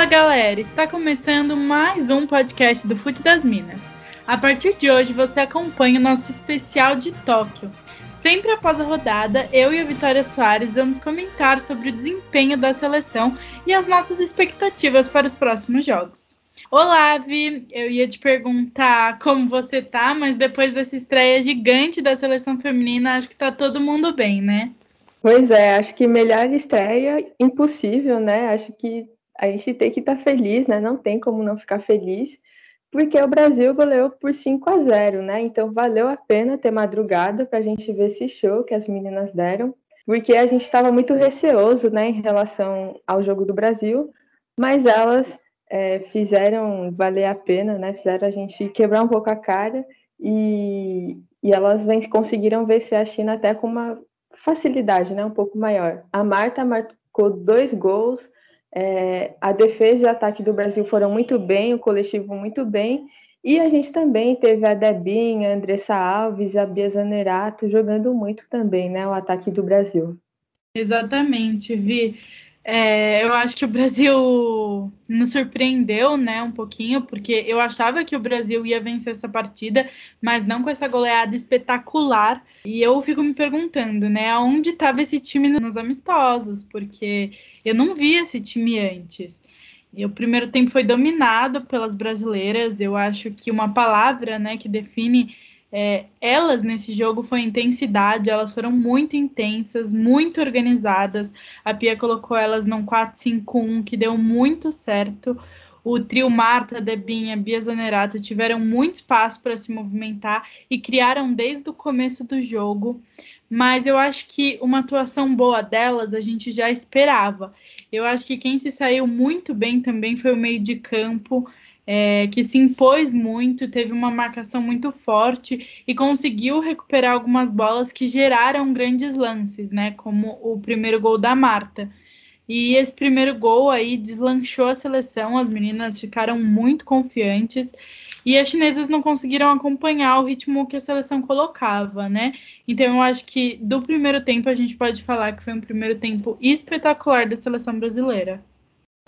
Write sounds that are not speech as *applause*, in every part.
Fala galera, está começando mais um podcast do Fute das Minas. A partir de hoje você acompanha o nosso especial de Tóquio. Sempre após a rodada, eu e a Vitória Soares vamos comentar sobre o desempenho da seleção e as nossas expectativas para os próximos jogos. Olá, Vi, eu ia te perguntar como você tá, mas depois dessa estreia gigante da seleção feminina, acho que tá todo mundo bem, né? Pois é, acho que melhor estreia impossível, né? Acho que a gente tem que estar tá feliz, né? Não tem como não ficar feliz, porque o Brasil goleou por 5 a 0, né? Então valeu a pena ter madrugada para a gente ver esse show que as meninas deram, porque a gente estava muito receoso, né, em relação ao jogo do Brasil, mas elas é, fizeram valer a pena, né? Fizeram a gente quebrar um pouco a cara e, e elas vem, conseguiram vencer a China até com uma facilidade, né? Um pouco maior. A Marta marcou dois gols é, a defesa e o ataque do Brasil foram muito bem, o coletivo muito bem, e a gente também teve a Debinha, a Andressa Alves, a Bia Zanerato jogando muito também, né, o ataque do Brasil. Exatamente, Vi. É, eu acho que o Brasil nos surpreendeu, né, um pouquinho, porque eu achava que o Brasil ia vencer essa partida, mas não com essa goleada espetacular. E eu fico me perguntando, né, aonde estava esse time nos amistosos, porque eu não vi esse time antes. E o primeiro tempo foi dominado pelas brasileiras. Eu acho que uma palavra, né, que define é, elas nesse jogo foi intensidade, elas foram muito intensas, muito organizadas. A Pia colocou elas num 4-5-1 que deu muito certo. O trio Marta, Debinha, Bia Zanerato tiveram muito espaço para se movimentar e criaram desde o começo do jogo. Mas eu acho que uma atuação boa delas a gente já esperava. Eu acho que quem se saiu muito bem também foi o meio de campo é, que se impôs muito, teve uma marcação muito forte e conseguiu recuperar algumas bolas que geraram grandes lances, né? Como o primeiro gol da Marta. E esse primeiro gol aí deslanchou a seleção, as meninas ficaram muito confiantes e as chinesas não conseguiram acompanhar o ritmo que a seleção colocava, né? Então eu acho que do primeiro tempo a gente pode falar que foi um primeiro tempo espetacular da seleção brasileira.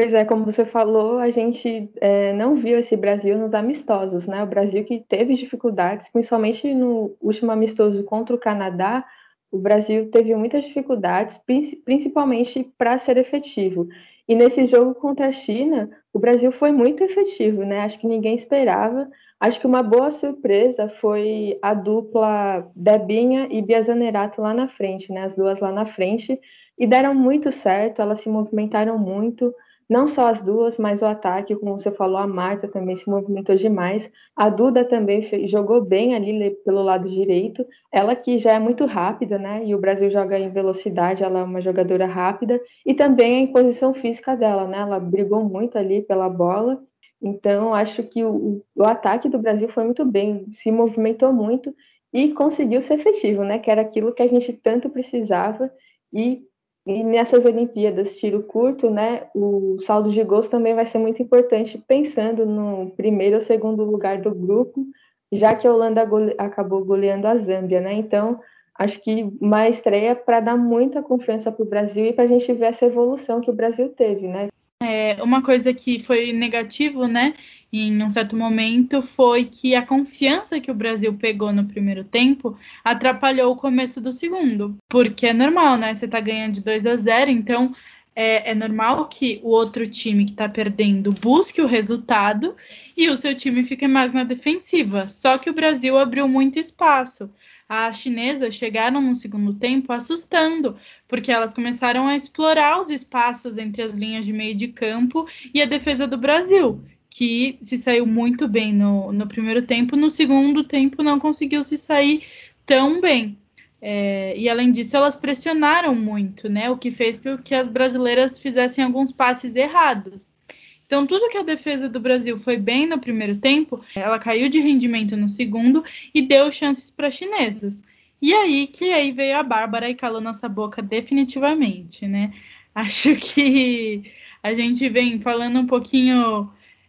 Pois é, como você falou, a gente é, não viu esse Brasil nos amistosos, né? O Brasil que teve dificuldades, principalmente no último amistoso contra o Canadá, o Brasil teve muitas dificuldades, principalmente para ser efetivo. E nesse jogo contra a China, o Brasil foi muito efetivo, né? Acho que ninguém esperava. Acho que uma boa surpresa foi a dupla Debinha e Biazanerato lá na frente, né? As duas lá na frente. E deram muito certo, elas se movimentaram muito não só as duas, mas o ataque, como você falou, a Marta também se movimentou demais. A Duda também fez, jogou bem ali pelo lado direito. Ela que já é muito rápida, né? E o Brasil joga em velocidade, ela é uma jogadora rápida. E também a imposição física dela, né? Ela brigou muito ali pela bola. Então, acho que o, o ataque do Brasil foi muito bem, se movimentou muito e conseguiu ser efetivo, né? Que era aquilo que a gente tanto precisava. E e nessas Olimpíadas tiro curto, né, o saldo de gols também vai ser muito importante, pensando no primeiro ou segundo lugar do grupo, já que a Holanda gole acabou goleando a Zâmbia, né? Então, acho que uma estreia para dar muita confiança para o Brasil e para a gente ver essa evolução que o Brasil teve, né? É, uma coisa que foi negativo, né, em um certo momento, foi que a confiança que o Brasil pegou no primeiro tempo atrapalhou o começo do segundo. Porque é normal, né? Você tá ganhando de 2 a 0, então é, é, normal que o outro time que está perdendo busque o resultado e o seu time fique mais na defensiva. Só que o Brasil abriu muito espaço as chinesas chegaram no segundo tempo assustando, porque elas começaram a explorar os espaços entre as linhas de meio de campo e a defesa do Brasil, que se saiu muito bem no, no primeiro tempo, no segundo tempo não conseguiu se sair tão bem. É, e além disso, elas pressionaram muito, né? O que fez com que as brasileiras fizessem alguns passes errados. Então, tudo que a defesa do Brasil foi bem no primeiro tempo, ela caiu de rendimento no segundo e deu chances para chinesas. E aí que aí veio a Bárbara e calou nossa boca definitivamente, né? *laughs* Acho que a gente vem falando um pouquinho,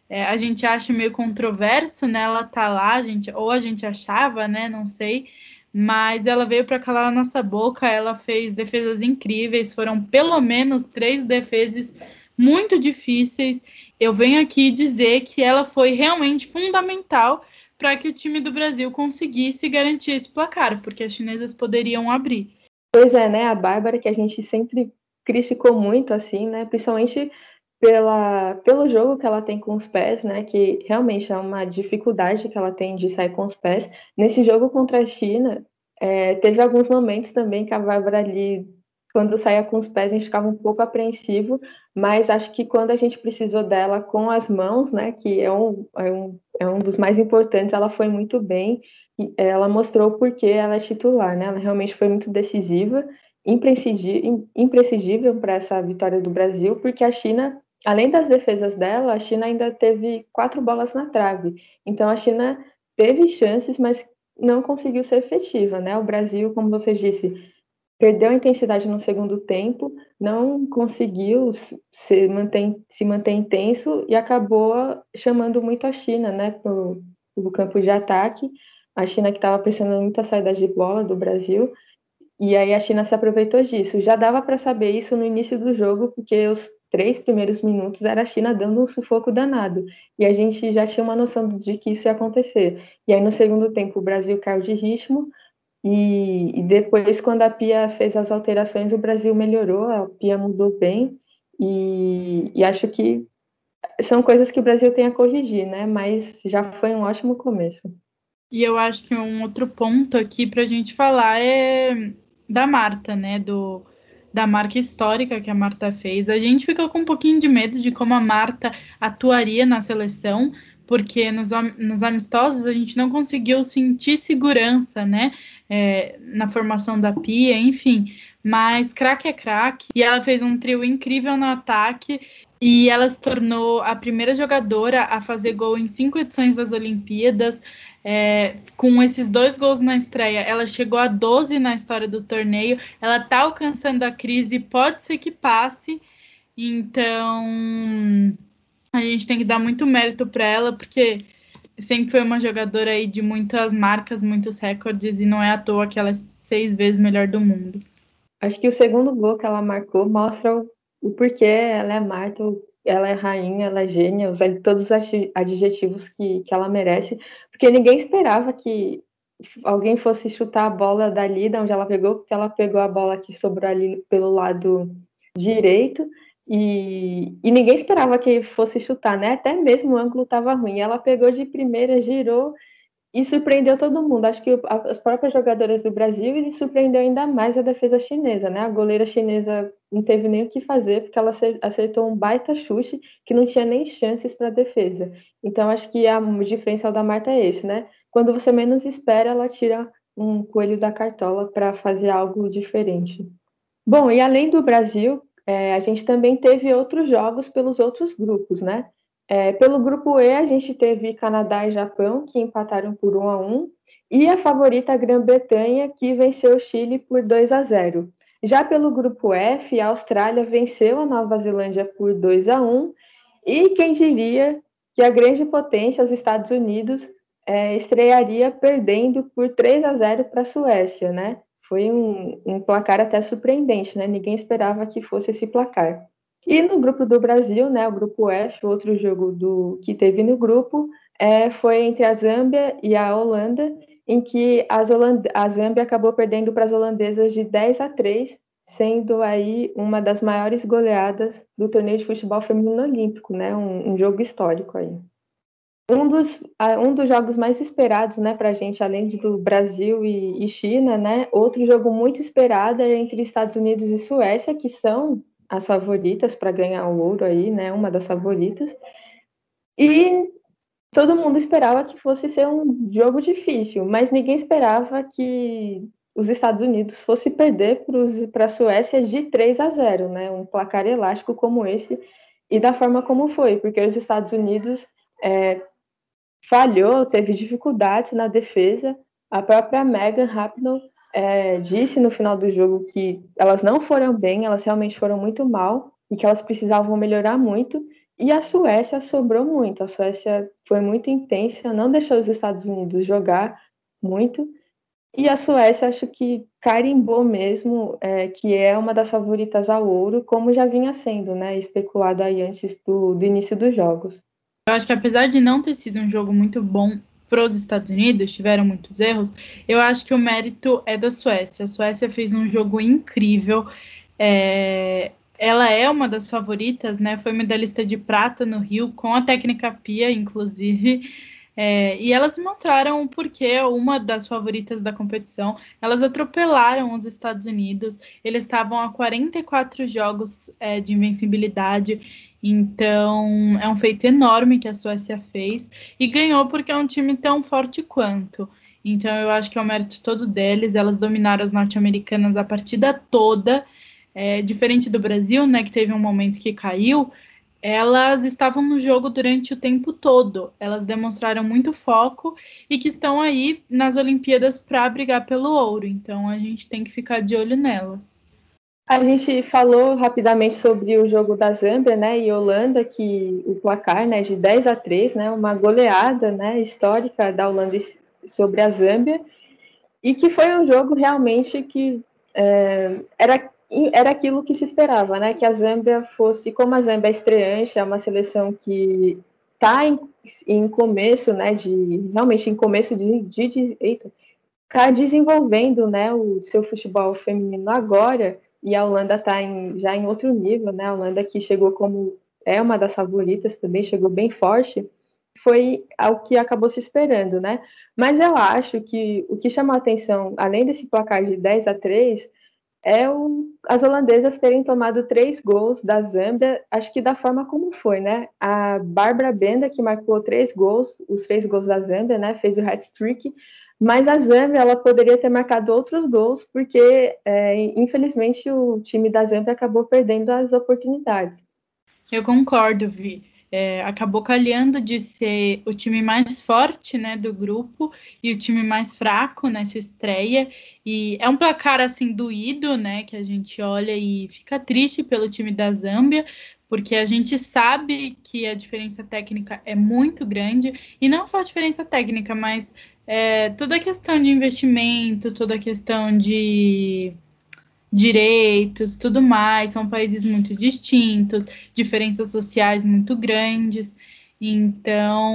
é, a gente acha meio controverso, né? Ela tá lá, a gente, ou a gente achava, né? Não sei. Mas ela veio para calar a nossa boca, ela fez defesas incríveis, foram pelo menos três defesas muito difíceis. Eu venho aqui dizer que ela foi realmente fundamental para que o time do Brasil conseguisse garantir esse placar, porque as chinesas poderiam abrir. Pois é, né? A Bárbara, que a gente sempre criticou muito, assim, né? Principalmente pela, pelo jogo que ela tem com os pés, né? Que realmente é uma dificuldade que ela tem de sair com os pés. Nesse jogo contra a China, é, teve alguns momentos também que a Bárbara ali quando saía com os pés a gente ficava um pouco apreensivo, mas acho que quando a gente precisou dela com as mãos, né, que é um, é um, é um dos mais importantes, ela foi muito bem, ela mostrou porque ela é titular, né, ela realmente foi muito decisiva, imprescindível para essa vitória do Brasil, porque a China, além das defesas dela, a China ainda teve quatro bolas na trave, então a China teve chances, mas não conseguiu ser efetiva, né, o Brasil, como você disse, perdeu intensidade no segundo tempo, não conseguiu se manter, se manter intenso e acabou chamando muito a China né, para o campo de ataque. A China que estava pressionando muito a saída de bola do Brasil. E aí a China se aproveitou disso. Já dava para saber isso no início do jogo, porque os três primeiros minutos era a China dando um sufoco danado. E a gente já tinha uma noção de que isso ia acontecer. E aí no segundo tempo o Brasil caiu de ritmo, e, e, depois, quando a Pia fez as alterações, o Brasil melhorou, a Pia mudou bem, e, e, acho que são coisas que o Brasil tem a corrigir, né? Mas já foi um ótimo começo. E eu acho que um outro ponto aqui para a gente falar é da Marta, né? Do, da marca histórica que a Marta fez. A gente fica com um pouquinho de medo de como a Marta atuaria na seleção, porque nos, nos amistosos a gente não conseguiu sentir segurança, né, é, na formação da Pia, enfim, mas craque é craque, e ela fez um trio incrível no ataque, e ela se tornou a primeira jogadora a fazer gol em cinco edições das Olimpíadas, é, com esses dois gols na estreia, ela chegou a 12 na história do torneio, ela está alcançando a crise, pode ser que passe, então a gente tem que dar muito mérito para ela, porque sempre foi uma jogadora aí de muitas marcas, muitos recordes, e não é à toa que ela é seis vezes melhor do mundo. Acho que o segundo gol que ela marcou mostra o, o porquê ela é Marta, ela é rainha, ela é gênia, usar todos os adjetivos que, que ela merece, porque ninguém esperava que alguém fosse chutar a bola dali, da onde ela pegou, porque ela pegou a bola que sobrou ali pelo lado direito, e, e, ninguém esperava que fosse chutar, né? Até mesmo o ângulo estava ruim. Ela pegou de primeira, girou e surpreendeu todo mundo. Acho que as próprias jogadoras do Brasil e surpreendeu ainda mais a defesa chinesa, né? A goleira chinesa não teve nem o que fazer porque ela acertou um baita chute que não tinha nem chances para a defesa. Então acho que a diferencial da Marta é esse, né? Quando você menos espera, ela tira um coelho da cartola para fazer algo diferente. Bom, e além do Brasil, é, a gente também teve outros jogos pelos outros grupos, né? É, pelo grupo E, a gente teve Canadá e Japão, que empataram por 1 a 1 e a favorita Grã-Bretanha, que venceu o Chile por 2 a 0. Já pelo grupo F, a Austrália venceu a Nova Zelândia por 2 a 1 e quem diria que a grande potência, os Estados Unidos, é, estrearia perdendo por 3 a 0 para a Suécia, né? foi um, um placar até surpreendente, né? Ninguém esperava que fosse esse placar. E no grupo do Brasil, né, o grupo F, outro jogo do que teve no grupo, é, foi entre a Zâmbia e a Holanda, em que a Zâmbia acabou perdendo para as holandesas de 10 a 3, sendo aí uma das maiores goleadas do torneio de futebol feminino olímpico, né, um, um jogo histórico aí. Um dos, um dos jogos mais esperados, né, para a gente, além do Brasil e, e, China, né, outro jogo muito esperado é entre Estados Unidos e Suécia, que são as favoritas para ganhar o ouro aí, né, uma das favoritas. E todo mundo esperava que fosse ser um jogo difícil, mas ninguém esperava que os Estados Unidos fosse perder para a Suécia de 3 a 0, né, um placar elástico como esse e da forma como foi, porque os Estados Unidos é, falhou, teve dificuldades na defesa. A própria Megan Rapinoe é, disse no final do jogo que elas não foram bem, elas realmente foram muito mal e que elas precisavam melhorar muito. E a Suécia sobrou muito. A Suécia foi muito intensa, não deixou os Estados Unidos jogar muito. E a Suécia, acho que carimbou mesmo é, que é uma das favoritas ao ouro, como já vinha sendo, né? Especulado aí antes do, do início dos jogos. Eu acho que apesar de não ter sido um jogo muito bom para os Estados Unidos, tiveram muitos erros, eu acho que o mérito é da Suécia. A Suécia fez um jogo incrível. É, ela é uma das favoritas, né? Foi medalhista de prata no Rio, com a técnica Pia, inclusive. É, e elas mostraram o porquê, uma das favoritas da competição. Elas atropelaram os Estados Unidos. Eles estavam a 44 jogos é, de invencibilidade. Então, é um feito enorme que a Suécia fez. E ganhou porque é um time tão forte quanto. Então, eu acho que é o mérito todo deles. Elas dominaram as norte-americanas a partida toda. É, diferente do Brasil, né, que teve um momento que caiu, elas estavam no jogo durante o tempo todo. Elas demonstraram muito foco e que estão aí nas Olimpíadas para brigar pelo ouro. Então a gente tem que ficar de olho nelas. A gente falou rapidamente sobre o jogo da Zâmbia, né, e Holanda, que o placar, né, de 10 a 3, né, uma goleada, né, histórica da Holanda sobre a Zâmbia, e que foi um jogo realmente que é, era era aquilo que se esperava, né? Que a Zâmbia fosse, como a Zâmbia é estreante, é uma seleção que está em, em, começo, né? De realmente em começo de, de, de eita, tá desenvolvendo, né? O seu futebol feminino agora e a Holanda está já em outro nível, né? A Holanda que chegou como é uma das favoritas também, chegou bem forte, foi ao que acabou se esperando, né? Mas eu acho que o que chamou a atenção, além desse placar de 10 a 3, é o, as holandesas terem tomado três gols da Zâmbia, acho que da forma como foi, né? A Bárbara Benda, que marcou três gols, os três gols da Zâmbia, né? Fez o hat-trick, mas a Zâmbia, ela poderia ter marcado outros gols, porque, é, infelizmente, o time da Zâmbia acabou perdendo as oportunidades. Eu concordo, Vi é, acabou calhando de ser o time mais forte né, do grupo e o time mais fraco nessa estreia. E é um placar assim doído, né? Que a gente olha e fica triste pelo time da Zâmbia, porque a gente sabe que a diferença técnica é muito grande, e não só a diferença técnica, mas é, toda a questão de investimento, toda a questão de direitos, tudo mais, são países muito distintos, diferenças sociais muito grandes. Então,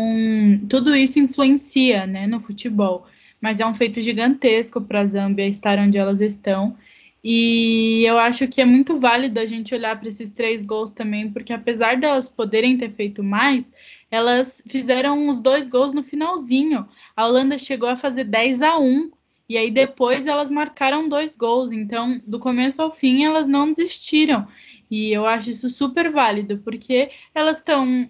tudo isso influencia, né, no futebol. Mas é um feito gigantesco para a Zâmbia estar onde elas estão. E eu acho que é muito válido a gente olhar para esses três gols também, porque apesar delas poderem ter feito mais, elas fizeram os dois gols no finalzinho. A Holanda chegou a fazer 10 a 1 e aí depois elas marcaram dois gols. Então, do começo ao fim, elas não desistiram. E eu acho isso super válido, porque elas estão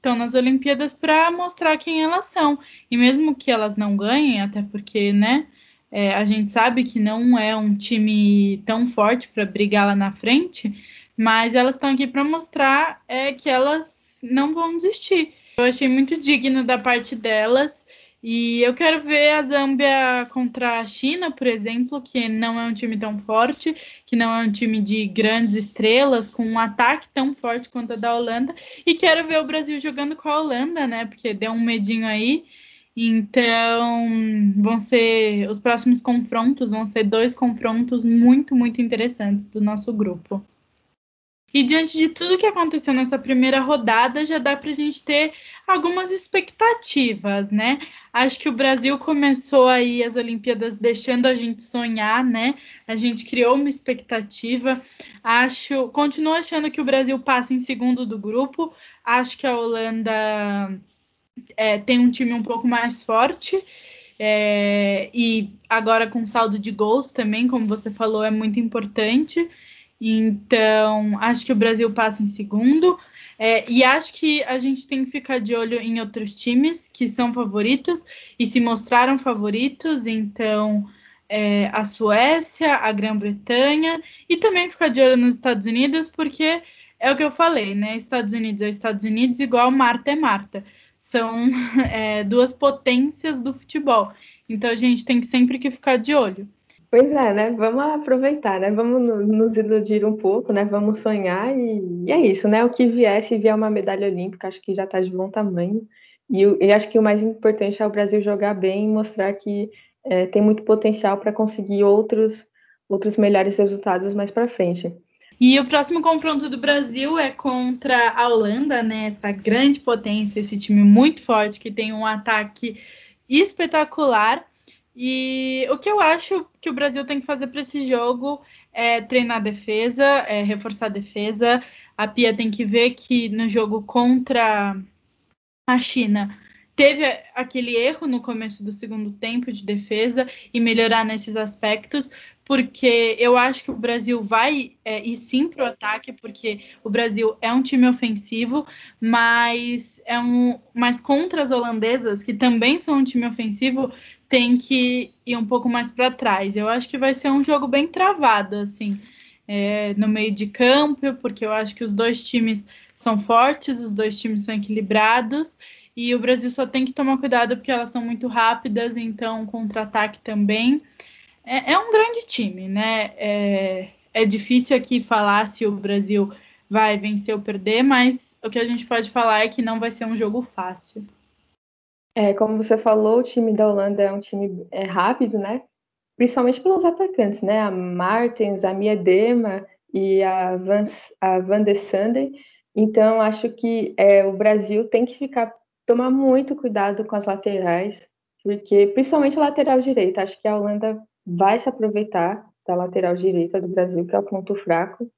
estão nas Olimpíadas para mostrar quem elas são. E mesmo que elas não ganhem, até porque, né, é, a gente sabe que não é um time tão forte para brigar lá na frente, mas elas estão aqui para mostrar é, que elas não vão desistir. Eu achei muito digno da parte delas e eu quero ver a Zâmbia contra a China, por exemplo, que não é um time tão forte, que não é um time de grandes estrelas, com um ataque tão forte quanto a da Holanda. E quero ver o Brasil jogando com a Holanda, né? Porque deu um medinho aí. Então, vão ser os próximos confrontos, vão ser dois confrontos muito, muito interessantes do nosso grupo. E diante de tudo que aconteceu nessa primeira rodada, já dá para a gente ter algumas expectativas, né? Acho que o Brasil começou aí as Olimpíadas deixando a gente sonhar, né? A gente criou uma expectativa. Acho, continuo achando que o Brasil passa em segundo do grupo. Acho que a Holanda é, tem um time um pouco mais forte. É, e agora com saldo de gols também, como você falou, é muito importante. Então, acho que o Brasil passa em segundo. É, e acho que a gente tem que ficar de olho em outros times que são favoritos e se mostraram favoritos. Então, é, a Suécia, a Grã-Bretanha e também ficar de olho nos Estados Unidos, porque é o que eu falei, né? Estados Unidos é Estados Unidos igual Marta é Marta. São *laughs* é, duas potências do futebol. Então, a gente tem sempre que ficar de olho. Pois é, né? Vamos aproveitar, né? Vamos nos iludir um pouco, né? Vamos sonhar e, e é isso, né? O que vier, se vier uma medalha olímpica, acho que já está de bom tamanho. E, e acho que o mais importante é o Brasil jogar bem e mostrar que é, tem muito potencial para conseguir outros, outros melhores resultados mais para frente. E o próximo confronto do Brasil é contra a Holanda, né? Essa grande potência, esse time muito forte que tem um ataque espetacular. E o que eu acho que o Brasil tem que fazer para esse jogo é treinar a defesa, é reforçar a defesa. A Pia tem que ver que no jogo contra a China teve aquele erro no começo do segundo tempo de defesa e melhorar nesses aspectos, porque eu acho que o Brasil vai é, ir sim para o ataque, porque o Brasil é um time ofensivo, mas é um, mas contra as holandesas, que também são um time ofensivo, tem que ir um pouco mais para trás. Eu acho que vai ser um jogo bem travado, assim, é, no meio de campo, porque eu acho que os dois times são fortes, os dois times são equilibrados e o Brasil só tem que tomar cuidado porque elas são muito rápidas, então contra-ataque também. É, é, um grande time, né? É, é difícil aqui falar se o Brasil vai vencer ou perder, mas o que a gente pode falar é que não vai ser um jogo fácil. É, como você falou, o time da Holanda é um time é, rápido, né? Principalmente pelos atacantes, né? A Martens, a Mia Dema e a Van, a Van de Sande. Então, acho que é, o Brasil tem que ficar tomar muito cuidado com as laterais, porque principalmente a lateral direita, acho que a Holanda vai se aproveitar da lateral direita do Brasil, que é o ponto fraco.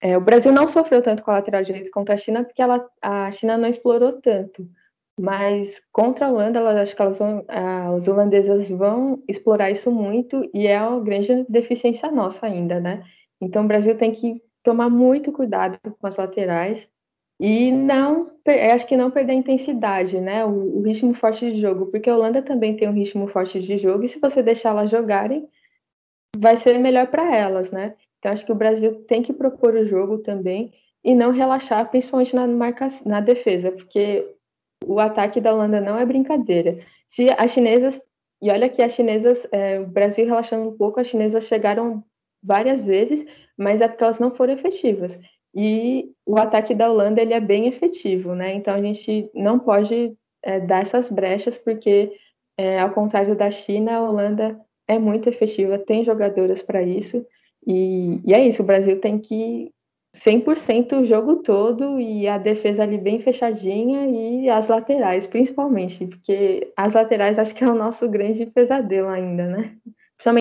É, o Brasil não sofreu tanto com a lateral direita contra a China, porque ela, a China não explorou tanto. Mas contra a Holanda, ela, acho que elas vão, as holandesas vão explorar isso muito e é uma grande deficiência nossa ainda, né? Então o Brasil tem que tomar muito cuidado com as laterais e não, acho que não perder a intensidade, né? O, o, ritmo forte de jogo, porque a Holanda também tem um ritmo forte de jogo, e se você deixar elas jogarem, vai ser melhor para elas, né? Então acho que o Brasil tem que propor o jogo também e não relaxar, principalmente na, marca, na defesa, porque o ataque da Holanda não é brincadeira. Se as chinesas, e olha que as chinesas, é, o Brasil relaxando um pouco, as chinesas chegaram várias vezes, mas é porque elas não foram efetivas. E o ataque da Holanda ele é bem efetivo, né? Então a gente não pode é, dar essas brechas, porque é, ao contrário da China, a Holanda é muito efetiva, tem jogadoras para isso. E, e, é isso, o Brasil tem que 100% o jogo todo e a defesa ali bem fechadinha e as laterais, principalmente, porque as laterais acho que é o nosso grande pesadelo ainda, né?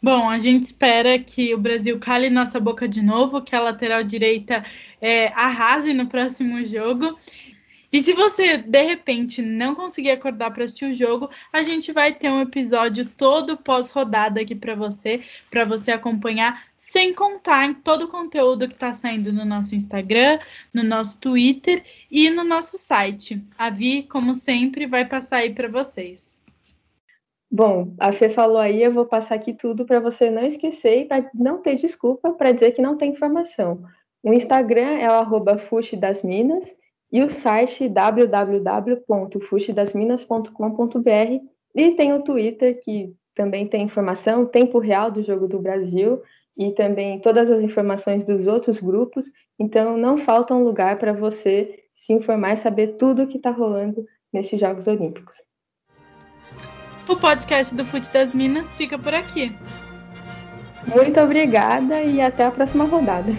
Bom, a gente espera que o Brasil cale nossa boca de novo, que a lateral direita é, arrase no próximo jogo. E se você de repente não conseguir acordar para assistir o jogo, a gente vai ter um episódio todo pós-rodada aqui para você, para você acompanhar, sem contar em todo o conteúdo que está saindo no nosso Instagram, no nosso Twitter e no nosso site. A Vi, como sempre, vai passar aí para vocês. Bom, a Fê falou aí, eu vou passar aqui tudo para você não esquecer e para não ter desculpa para dizer que não tem informação. O Instagram é o arroba das Minas e o site www.fuxedasminas.com.br e tem o Twitter que também tem informação, tempo real do jogo do Brasil e também todas as informações dos outros grupos. Então não falta um lugar para você se informar e saber tudo o que está rolando nesses Jogos Olímpicos. O podcast do Fute das Minas fica por aqui. Muito obrigada e até a próxima rodada.